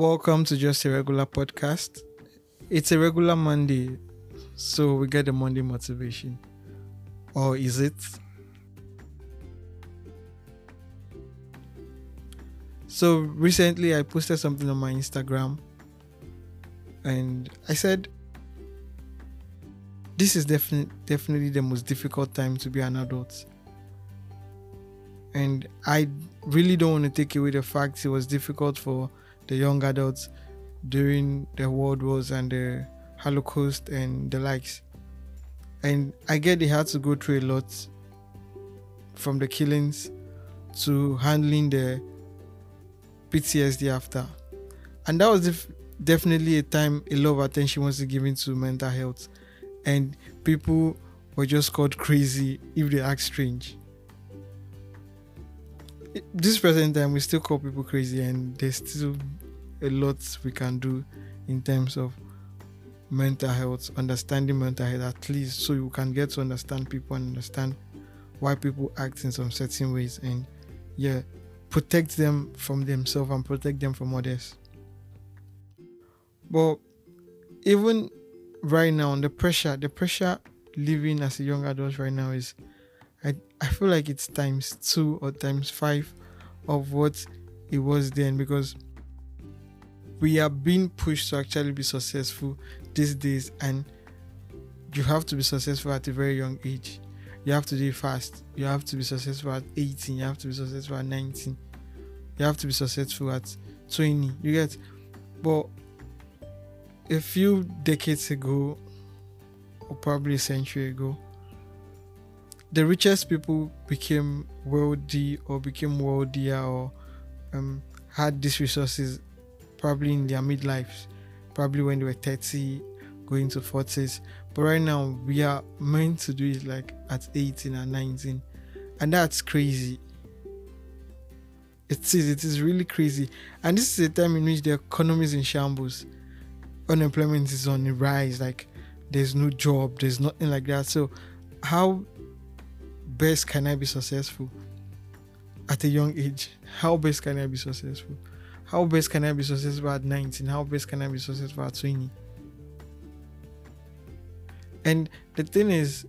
Welcome to Just a Regular Podcast. It's a regular Monday, so we get the Monday motivation. Or is it? So recently I posted something on my Instagram and I said this is definitely definitely the most difficult time to be an adult. And I really don't want to take away the fact it was difficult for the young adults during the world wars and the Holocaust and the likes. And I get they had to go through a lot from the killings to handling the PTSD after. And that was def- definitely a time a lot of attention was given to mental health. And people were just called crazy if they act strange. This present time, we still call people crazy, and they still a lot we can do in terms of mental health, understanding mental health at least, so you can get to understand people and understand why people act in some certain ways, and yeah, protect them from themselves and protect them from others. But even right now, the pressure, the pressure living as a young adult right now is, I, I feel like it's times two or times five of what it was then because we are being pushed to actually be successful these days and you have to be successful at a very young age you have to do it fast. You have to be successful at 18. You have to be successful at 19. You have to be successful at 20. You get, but a few decades ago, or probably a century ago, the richest people became wealthy or became wealthier or um, had these resources probably in their midlives, probably when they were 30, going to 40s. But right now, we are meant to do it like at 18 and 19, and that's crazy. It is, it is really crazy. And this is a time in which the economy is in shambles. Unemployment is on the rise, like there's no job, there's nothing like that. So, how best can I be successful at a young age? How best can I be successful? How best can I be successful at 19? How best can I be successful at 20? And the thing is,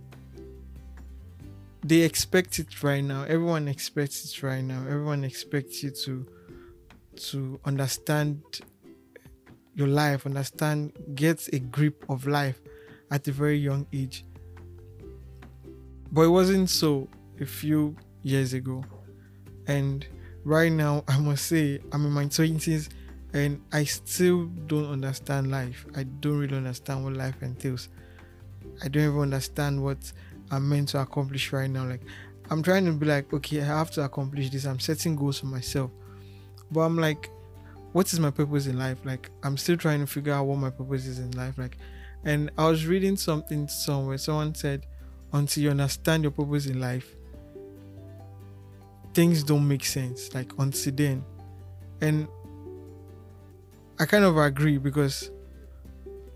they expect it right now. Everyone expects it right now. Everyone expects you to to understand your life, understand, get a grip of life at a very young age. But it wasn't so a few years ago. And right now, I must say, I'm in my 20s and I still don't understand life. I don't really understand what life entails. I don't even understand what I'm meant to accomplish right now. Like, I'm trying to be like, okay, I have to accomplish this. I'm setting goals for myself. But I'm like, what is my purpose in life? Like, I'm still trying to figure out what my purpose is in life. Like, and I was reading something somewhere. Someone said, until you understand your purpose in life, things don't make sense. Like, until then. And I kind of agree because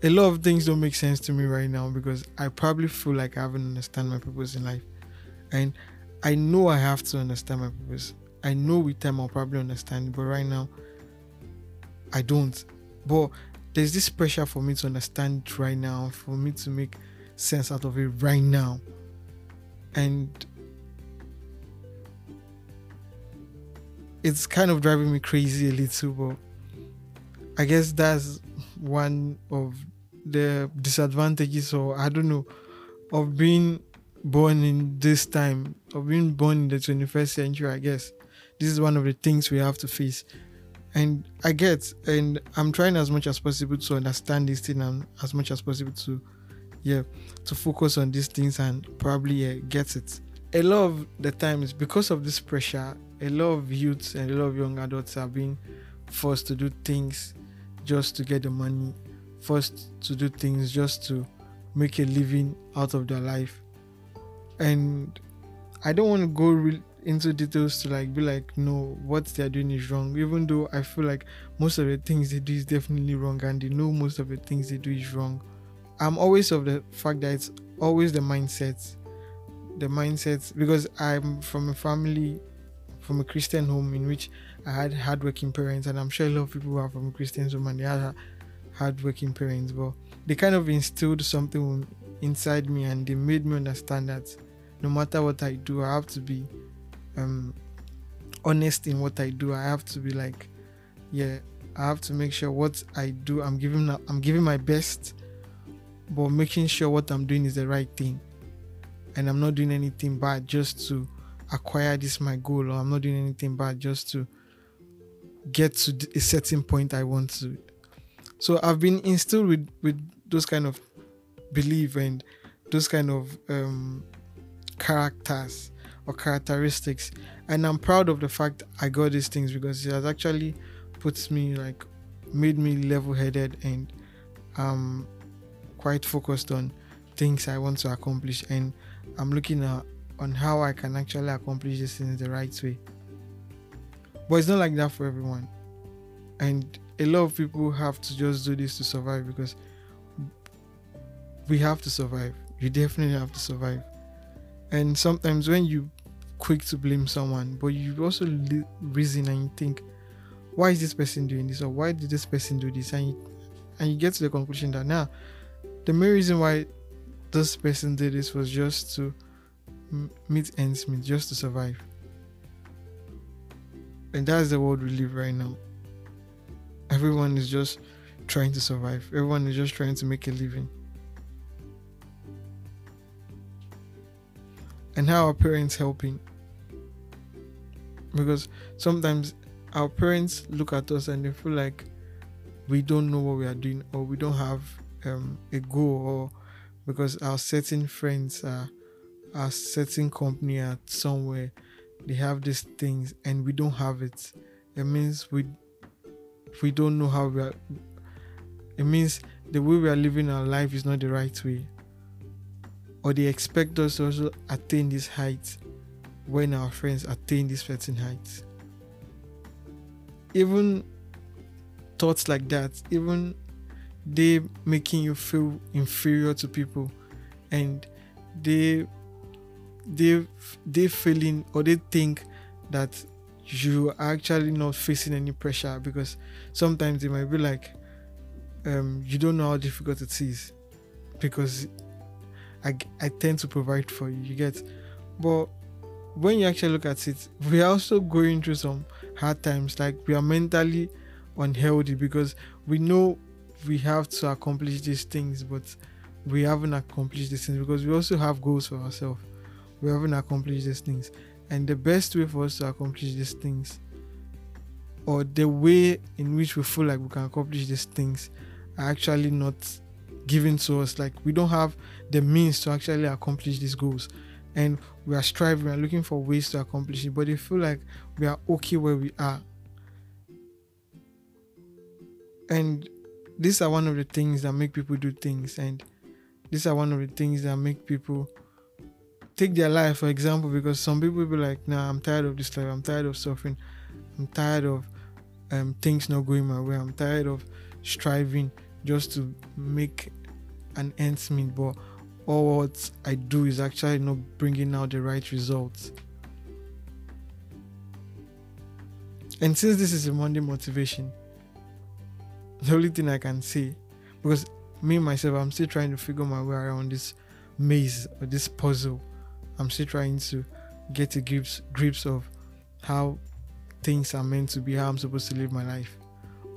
a lot of things don't make sense to me right now because I probably feel like I haven't understand my purpose in life. And I know I have to understand my purpose. I know with time I'll probably understand, but right now I don't. But there's this pressure for me to understand right now, for me to make sense out of it right now. And it's kind of driving me crazy a little, but I guess that's one of the disadvantages or I don't know of being born in this time of being born in the 21st century I guess. This is one of the things we have to face. And I get and I'm trying as much as possible to understand this thing and as much as possible to yeah to focus on these things and probably yeah, get it. A lot of the times because of this pressure a lot of youths and a lot of young adults are being forced to do things just to get the money forced to do things just to make a living out of their life. And I don't want to go re- into details to like be like, no, what they're doing is wrong. Even though I feel like most of the things they do is definitely wrong, and they know most of the things they do is wrong. I'm always of the fact that it's always the mindset, the mindset because I'm from a family from a Christian home in which I had hardworking parents, and I'm sure a lot of people are from Christian home and they had hardworking parents, but they kind of instilled something inside me and they made me understand that no matter what I do, I have to be um, honest in what I do. I have to be like, yeah, I have to make sure what I do, I'm giving I'm giving my best, but making sure what I'm doing is the right thing, and I'm not doing anything bad just to acquire this my goal, or I'm not doing anything bad just to get to a certain point I want to. So I've been instilled with with those kind of belief and those kind of um, characters or characteristics and i'm proud of the fact i got these things because it has actually put me like made me level-headed and um quite focused on things i want to accomplish and i'm looking at on how i can actually accomplish this in the right way. But it's not like that for everyone. And a lot of people have to just do this to survive because we have to survive. You definitely have to survive. And sometimes when you quick to blame someone but you also reason and you think why is this person doing this? Or why did this person do this? And you, and you get to the conclusion that now the main reason why this person did this was just to meet ends meet just to survive. And that's the world we live right now. Everyone is just trying to survive. Everyone is just trying to make a living. And how our parents helping? Because sometimes our parents look at us and they feel like we don't know what we are doing or we don't have um, a goal or because our certain friends are our certain company at somewhere they have these things and we don't have it it means we we don't know how we are it means the way we are living our life is not the right way or they expect us to also attain this height when our friends attain this certain height. Even thoughts like that, even they making you feel inferior to people and they they they feeling or they think that you are actually not facing any pressure because sometimes they might be like um, you don't know how difficult it is because I, I tend to provide for you. You get, but when you actually look at it, we are also going through some hard times. Like we are mentally unhealthy because we know we have to accomplish these things, but we haven't accomplished these things because we also have goals for ourselves. We haven't accomplished these things, and the best way for us to accomplish these things, or the way in which we feel like we can accomplish these things, are actually not given to us. Like we don't have the means to actually accomplish these goals. And we are striving, we are looking for ways to accomplish it, but they feel like we are okay where we are. And these are one of the things that make people do things, and these are one of the things that make people take their life, for example, because some people will be like, nah, I'm tired of this life, I'm tired of suffering, I'm tired of um, things not going my way, I'm tired of striving just to make an ends meet, but all what I do is actually not bringing out the right results. And since this is a Monday motivation, the only thing I can say, because me myself, I'm still trying to figure my way around this maze or this puzzle. I'm still trying to get a grips grips of how things are meant to be, how I'm supposed to live my life,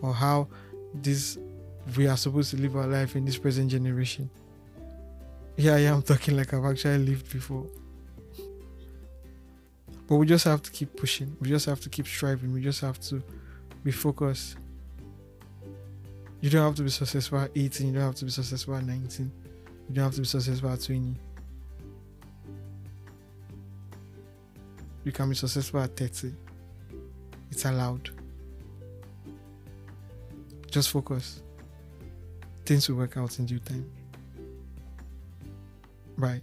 or how this we are supposed to live our life in this present generation. Yeah, yeah, I'm talking like I've actually lived before. But we just have to keep pushing. We just have to keep striving. We just have to be focused. You don't have to be successful at 18. You don't have to be successful at 19. You don't have to be successful at 20. You can be successful at 30. It's allowed. Just focus things will work out in due time. Right.